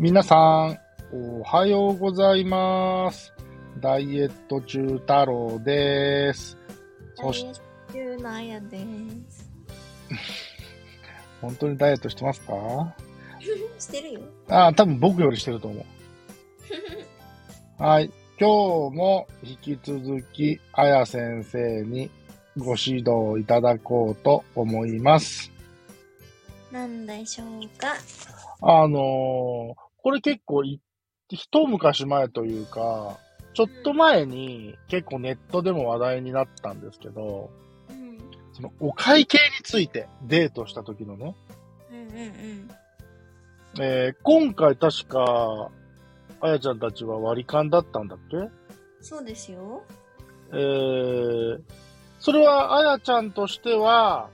皆さん、おはようございます。ダイエット中太郎です。そしダイエッです。本当にダイエットしてますか？してるよ。ああ、多分僕よりしてると思う。はい。今日も引き続き、あや先生にご指導いただこうと思います。なんでしょうか？あのーこれ結構い、一昔前というか、ちょっと前に結構ネットでも話題になったんですけど、うん。そのお会計についてデートした時のね、うんうんうん。えー今回確か、あやちゃんたちは割り勘だったんだっけ？そうですよ。えー、それはあやちゃんとしては、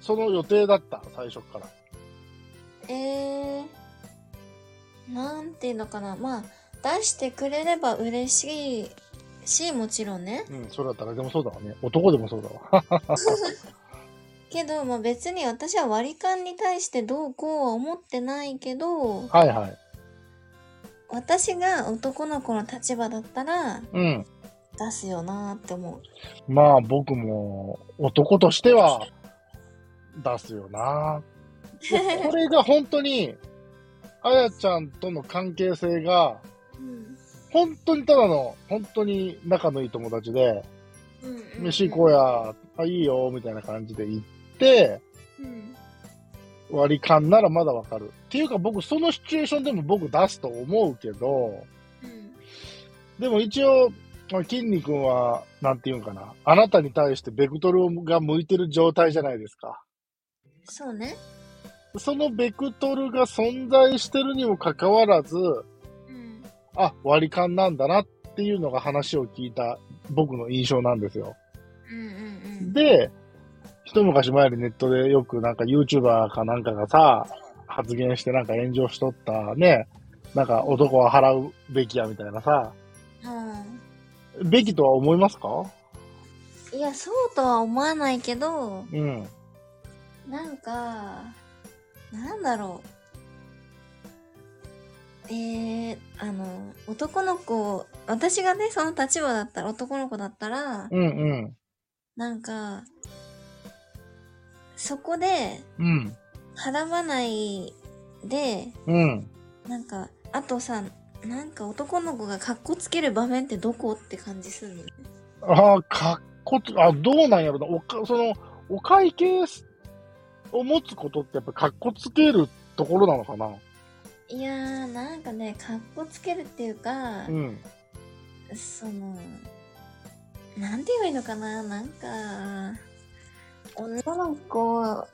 その予定だった、最初から。えー、なんていうのかな。まあ、出してくれれば嬉しいし、もちろんね。うん、それだったら誰でもそうだわね。男でもそうだわ。けど、まあ別に私は割り勘に対してどうこうは思ってないけど、はいはい。私が男の子の立場だったらうん。出すよなーって思う。まあ僕も男としては出すよな。でこれが本当に、あやちゃんとの関係性が、うん。本当にただの、本当に仲のいい友達で、うんうんうん飯行こうや、あ、いいよ、みたいな感じで行って、うん。割り勘ならまだわかる。っていうか僕、そのシチュエーションでも僕出すと思うけど、うん。でも一応、まあ筋肉は、なんていうんかな。あなたに対してベクトルが向いてる状態じゃないですか。そうね。そのベクトルが存在してるにもかかわらず、うん。あ、割り勘なんだなっていうのが話を聞いた僕の印象なんですよ。うんうんうん。で、一昔前にネットでよくなんか YouTuber かなんかがさ、発言してなんか炎上しとったね、なんか男は払うべきやみたいなさ、べきとは思いますか？うん。いや、そうとは思わないけど、うん。なんか、なんだろう。えー、あの、男の子、私がね、その立場だったら、男の子だったら、うんうん。なんか、そこで、うん。払わないで、うん。なんか、あとさ、なんか男の子がカッコつける場面ってどこって感じするのね。ああ、かっこつ、あ、どうなんやろな。おか、その、お会計を持つことってやっぱかっこつけるところなのかな？いやー、なんかね、カッコつけるっていうかう、ん。その、なんて言えばいいのかな？なんか、女の子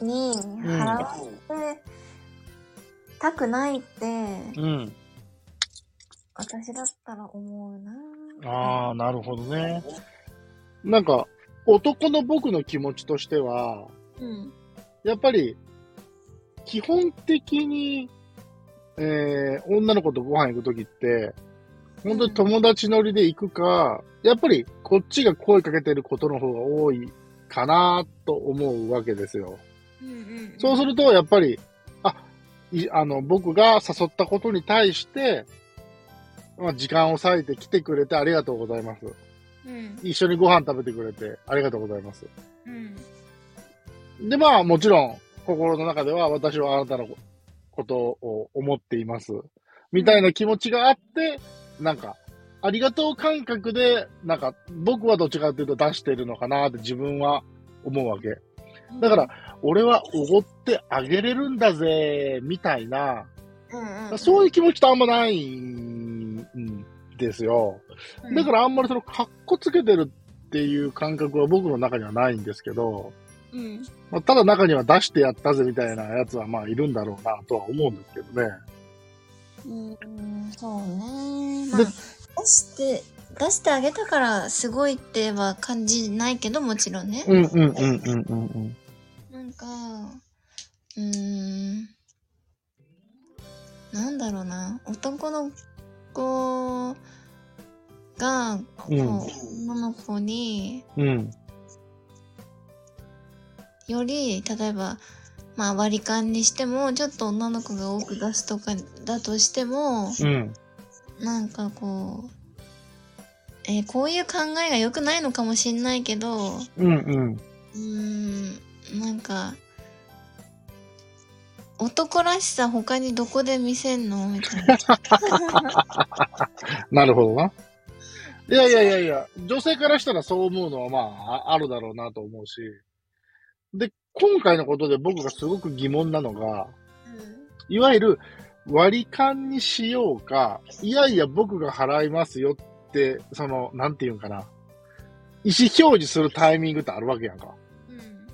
に払わせたくないって、うん。私だったら思うなああ、なるほどね。なんか、男の僕の気持ちとしては、うん。やっぱり、基本的に、えー、女の子とご飯行くときって、本当に友達乗りで行くか、やっぱりこっちが声かけてることの方が多いかなと思うわけですよ。うんうん。そうすると、やっぱり、あ、いあの、僕が誘ったことに対して、まあ、時間を割いて来てくれてありがとうございます。うん。一緒にご飯食べてくれてありがとうございます。うん。で、まあ、もちろん、心の中では私はあなたのことを思っています。みたいな気持ちがあって、なんか、ありがとう感覚で、なんか、僕はどっちかというと出してるのかなって自分は思うわけ。だから、俺はおごってあげれるんだぜ、みたいな、うんうん、そういう気持ちとあんまないんですよ。だからあんまりその、かっこつけてるっていう感覚は僕の中にはないんですけど、ら、うん。まあ、ただ中には出してやったぜみたいなやつはまあいるんだろうなとは思うんですけどね。うん、そうね。まあ、で出して、出してあげたからすごいっては感じないけど、もちろんね。うんうんうんうんうんうん。なんか、うーん、なんだろうな。男の子が、こううん女の子に、うん。より、例えば、まあ割り勘にしても、ちょっと女の子が多く出すとかだとしても、うん。なんかこう、えーこういう考えが良くないのかもしんないけど、うんうん。うーん、なんか、男らしさ他にどこで見せんの？みたいな。なるほどな。いやいやいやいや、女性からしたらそう思うのはまあ、ああるだろうなと思うし。で、今回のことで僕がすごく疑問なのが、いわゆる割り勘にしようか、いやいや僕が払いますよって、その、なんていうんかな。意思表示するタイミングってあるわけやんか。うんうん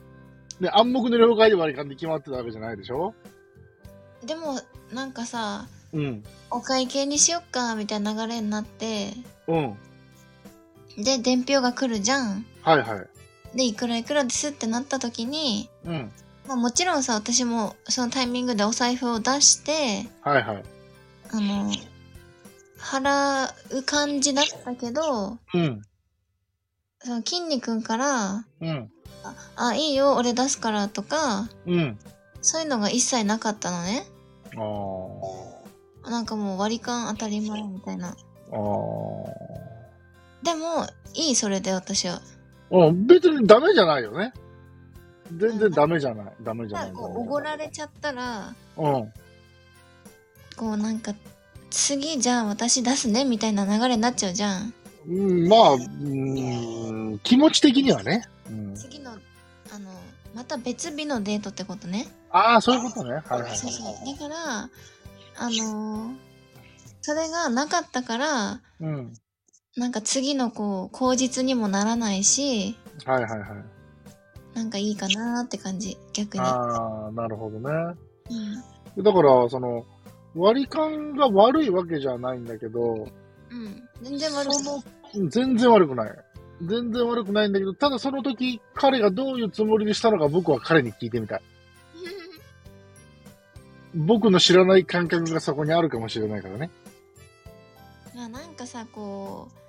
で、暗黙の了解で割り勘で決まってたわけじゃないでしょ？でも、なんかさ、うん。お会計にしよっか、みたいな流れになって、うん。で、伝票が来るじゃん。はいはい。で、いくらいくらですってなった時に、うん。まあもちろんさ、私もそのタイミングでお財布を出して、はいはい。あの、払う感じだったけど、うん。その筋肉から、うん。あ、あいいよ、俺出すからとか、うん。そういうのが一切なかったのね。ああ。なんかもう割り勘当たり前みたいな。ああ。でも、いい、それで私は。うん、別にダメじゃないよね。全然ダメじゃない。ダメじゃない。おごられちゃったら、うん。こうなんか、次じゃあ私出すねみたいな流れになっちゃうじゃん。うん、まあ、うん、気持ち的にはね。うん、次の、あの、また別日のデートってことね。ああ、そういうことね。はいはい。そうそう。だから、あのーそれがなかったから、うん。なんか次のこう、口実にもならないし、はいはいはい。なんかいいかなーって感じ、逆に。ああ、なるほどね。うん。だから、その、割り勘が悪いわけじゃないんだけど、うん。全然悪くない。全然悪くない。全然悪くないんだけど、ただその時、彼がどういうつもりにしたのか僕は彼に聞いてみたい。僕の知らない感覚がそこにあるかもしれないからね。まあなんかさ、こう、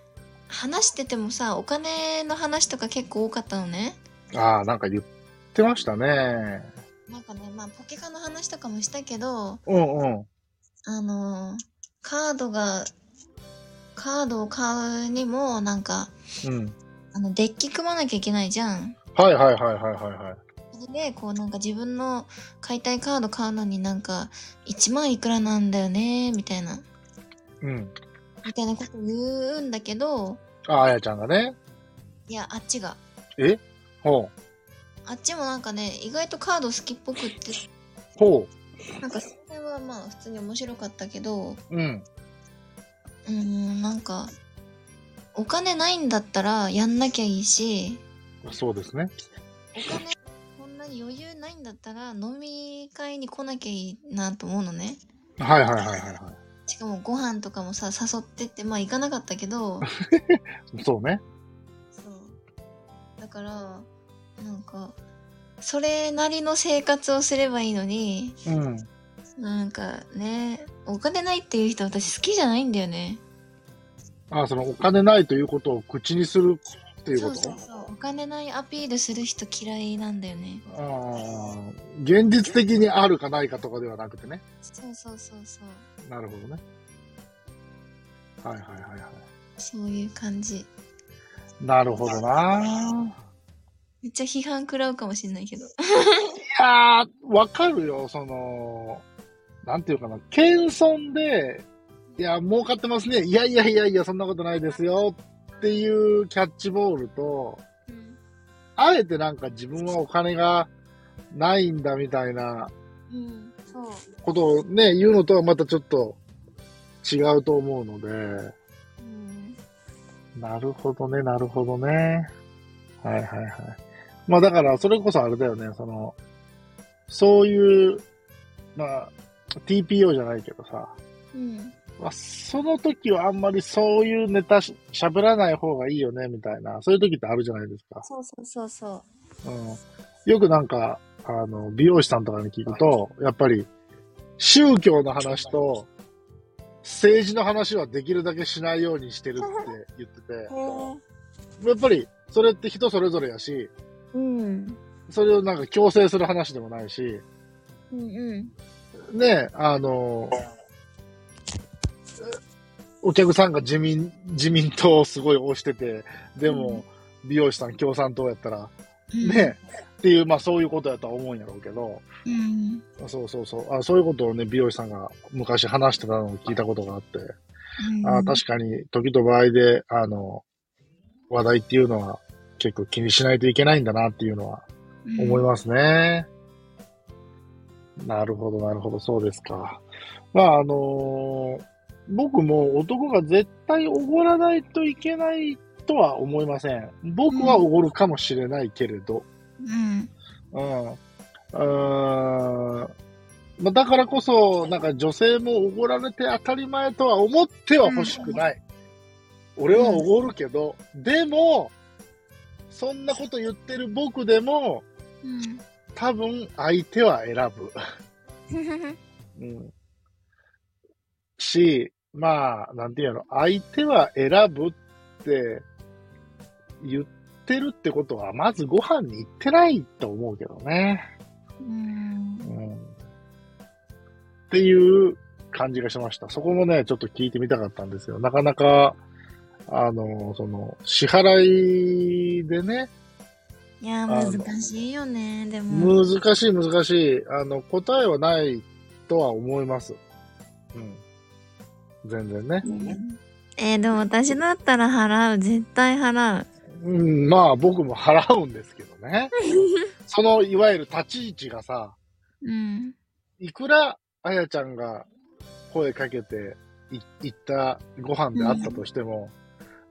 話しててもさ、お金の話とか結構多かったのね。ああ、なんか言ってましたね。なんかね、まあポケカの話とかもしたけど、うんうん。あのーカードが、カードを買うにも、なんか、うん。あの、デッキ組まなきゃいけないじゃん。はいはいはいはいはいはい。それで、こうなんか自分の買いたいカード買うのになんか、1万いくらなんだよね、みたいな、うん。みたいなこと言うんだけど、あ、あやちゃんがね。いや、あっちが。え？ほう。あっちもなんかね、意外とカード好きっぽくって、ほなんかそれはまあ普通に面白かったけど、う。うん。うーん、なんか、お金ないんだったらやんなきゃいいし、そうですね。お金、こんなに余裕ないんだったら飲み会に来なきゃいいなと思うのね。はいはいはいはいはしかもご飯とかもさ、誘ってって、まあ行かなかったけど、い。そうね。そう。だから、なんか、それなりの生活をすればいいのに、うん。なんかね、お金ないっていう人私好きじゃないんだよね。あそのお金ないということを口にするっていうそうこと？そうそう。お金ないアピールする人嫌いなんだよね。ああ、現実的にあるかないかとかではなくてね。そうそうそうそう。なるほどね。はいはいはいはそういう感じ。い。なるほどな。めっちゃ批判食らうかもしんないけど。いやー、わかるよ、その、なんていうかな、謙遜で、いや、儲かってますね。いやいやいやいや、そんなことないですよっていうキャッチボールと、うん。あえてなんか自分はお金がないんだみたいなうん。ことをね、言うのとはまたちょっと違うと思うので、うん。なるほどね、なるほどね。はいはいはい。まあだから、それこそあれだよね、その、そういう、まあ、TPO じゃないけどさ、うん。まあ、その時はあんまりそういうネタし喋らない方がいいよね、みたいな、そういう時ってあるじゃないですか。そうそうそうそう。うん。よくなんか、あの、美容師さんとかに聞くと、やっぱり、宗教の話と、政治の話はできるだけしないようにしてるって 言ってて、へやっぱり、それって人それぞれやし、うん。それをなんか強制する話でもないし、うんうん。ね、あの、お客さんが自民、自民党をすごい推してて、でも、美容師さん共産党やったら、ね、っていう、まあそういうことやとは思うんやろうけど、うん。そうそうそう、あそういうことをね、美容師さんが昔話してたのを聞いたことがあって、うん。あ確かに時と場合で、あの、話題っていうのは結構気にしないといけないんだなっていうのは思いますね。なるほど、なるほど、そうですか。まあ、あのー僕も男が絶対おごらないといけないとは思いません。僕はおごるかもしれないけれど。うん。うん。まあ、だからこそ、なんか女性もおごられて当たり前とは思っては欲しくない。俺はおごるけど、でも、そんなこと言ってる僕でも、うん。多分相手は選ぶ。うん。し、まあ、なんていうの、相手は選ぶって言ってるってことは、まずご飯に行ってないと思うけどね。うん。うん。っていう感じがしました。そこもね、ちょっと聞いてみたかったんですよ。なかなか、あの、その、支払いでね、いや、あの難しいよね、でも。難しい難しい。あの、答えはないとは思います。うん。全然ね。うんえーでも私だったら払う。絶対払う。うん、まあ僕も払うんですけどね。その、いわゆる立ち位置がさ、うん。いくらあやちゃんが声かけてい行ったご飯であったとしても、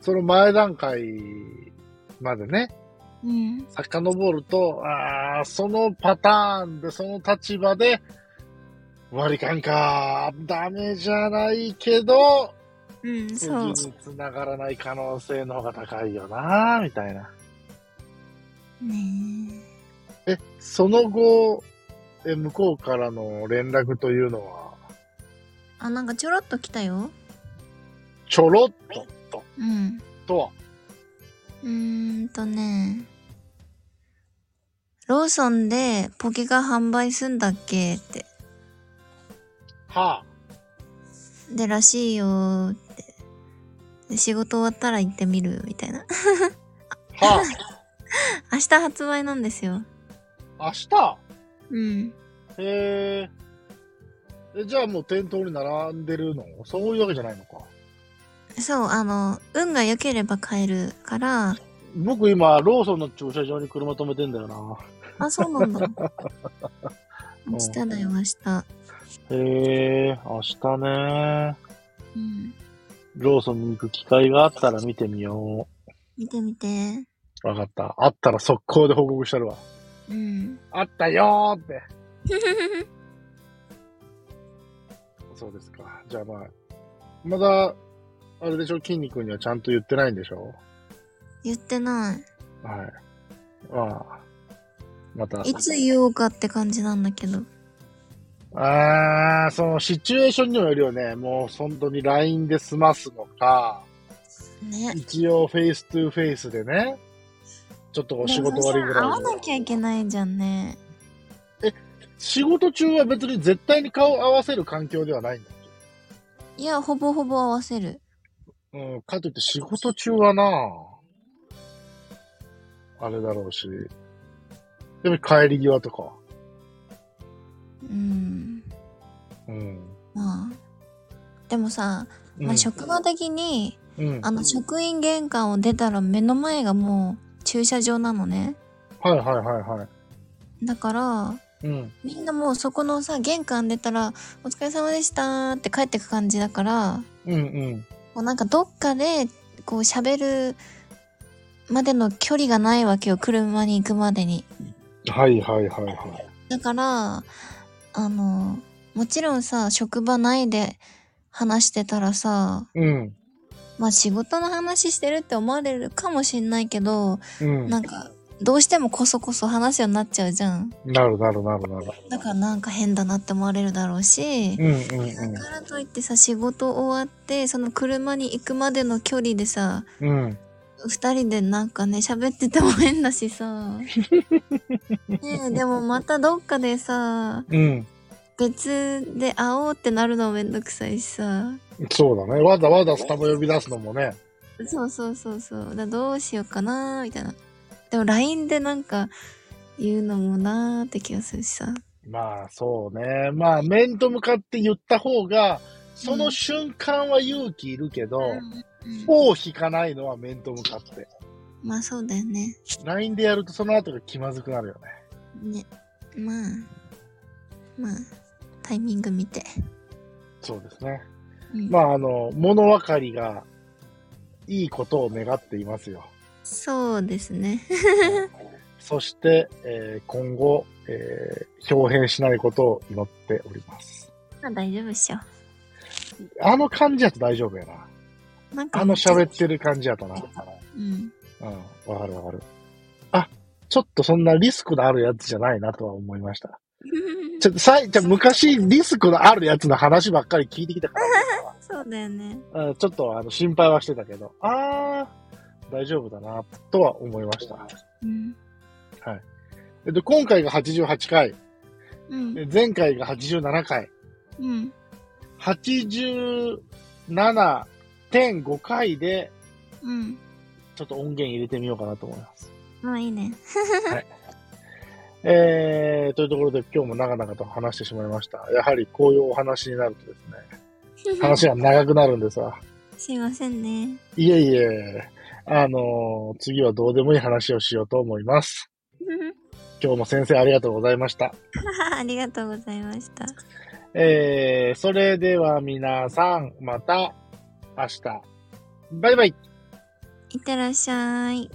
その前段階までね、うん。遡ると、ああ、そのパターンで、その立場で、割り勘か、ダメじゃないけど、うん、次そう。に繋がらない可能性の方が高いよな、みたいな。ねえ、その後、え、向こうからの連絡というのは、あ、なんかちょろっと来たよ。ちょろっと、と、うん。とは、うーんとね。ローソンでポケが販売すんだっけって。はで、らしいよーって。で仕事終わったら行ってみるみたいな。あ、は 明日発売なんですよ。あ、明日？うん。へえ。え、じゃあもう店頭に並んでるの？そういうわけじゃないのか。そう、あの、運が良ければ買えるから、僕今、ローソンの駐車場に車止めてんだよな。あ、そうなんだ。明日だよ、明日。へえ、明日ね。うん。ローソンに行く機会があったら見てみよ見てみて。う。わかった。あったら速攻で報告したるわ。うん。あったよーって。そうですか。じゃあまあ、まだ、あれでしょ、筋肉にはちゃんと言ってないんでしょ？言ってない。はい。まあ、また。いつ言おうかって感じなんだけど。あー、そのシチュエーションにもよるよね。もう本当に LINE で済ますのか、ね。一応 face to face でね、ちょっとお仕事終わりぐでもさ会わ。なきゃいけないじゃんね。仕事中は別に絶対に顔合わせる環境ではないんだっいや、ほぼほぼ合わせる。けうん、かといって仕事中はなあれだろうし。でも帰り際とか。うん。うん。まあ。でもさ、まあ、職場的に、うん。あの、職員玄関を出たら目の前がもう駐車場なのね。はいはいはいはい。だから、うん。みんなもうそこのさ、玄関出たら、お疲れ様でしたって帰ってく感じだから、うんうん。もうなんかどっかで、こう喋るまでの距離がないわけよ、車に行くまでに。はいはいはいはい。だから、あの、もちろんさ、職場内で話してたらさ、うん。まあ仕事の話してるって思われるかもしんないけど、うん。なんか、どうしてもこそこそ話すようになっちゃうじゃん。なるなるなるなる。だからなんか変だなって思われるだろうし、うんうんうんだ。からといってさ、仕事終わって、その車に行くまでの距離でさ、うん。二人でなんかね、喋ってても変だしさ。ねえ、でもまたどっかでさ、うん。別で会おうってなるのもめんどくさいしさ。そうだね。わざわざスタバ呼び出すのもね。そうそうそうそう。だどうしようかなみたいな。でも LINE でなんか言うのもなーって気がするしさ。まあそうね。まあ面と向かって言った方が、その瞬間は勇気いるけど、うん尾を引かないのは面と向かって。まあそうだよね。LINE でやるとその後が気まずくなるよね。ね。まあ。まあ、タイミング見て。そうですね。うんまああの、物分かりがいいことを願っていますよ。そうですね。そして、えー今後、えー表変しないことを祈っております。まあ大丈夫っしょ。あの感じやと大丈夫やな。なんかあの喋ってる感じやとな。うん。うん、わかるわかる。あ、ちょっとそんなリスクのあるやつじゃないなとは思いました。ちょっとさい、じゃあ昔リスクのあるやつの話ばっかり聞いてきたか そうだよね。ちょっとあの心配はしてたけど、あー、大丈夫だな、とは思いました。うん。えっと、今回が88回、うん。で前回が87回、うん。87.5回で、うん。ちょっと音源入れてみようかなと思います。まあいいね。えー、というところで今日も長々と話してしまいました。やはりこういうお話になるとですね、話が長くなるんですわ。すいませんね。いえいえ、あのー次はどうでもいい話をしようと思います。今日も先生ありがとうございました。ありがとうございました。えー、それでは皆さん、また明日。バイバイ。いってらっしゃい。